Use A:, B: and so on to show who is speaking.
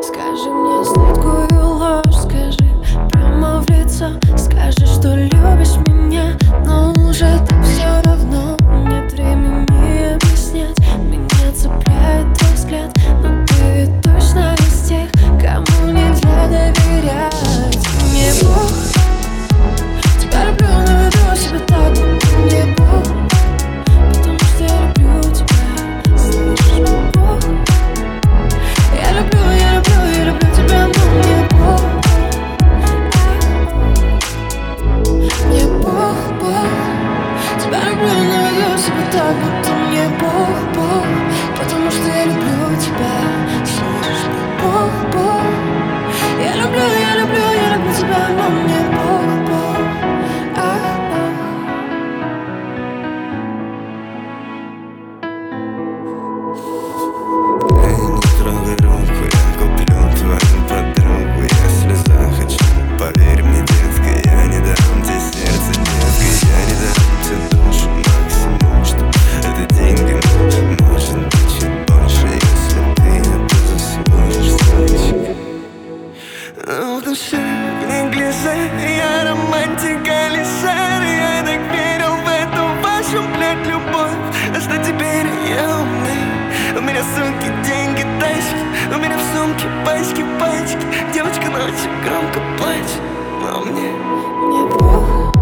A: Скажи мне, сладкую сердцу Скажешь, что любишь
B: Я романтик Алишер Я так верил в эту вашу, блядь, любовь. А что теперь я умный У меня сумки, деньги, тачки У меня в сумке пачки, пачки. Девочка ночью громко плачет Но мне не
A: неплохо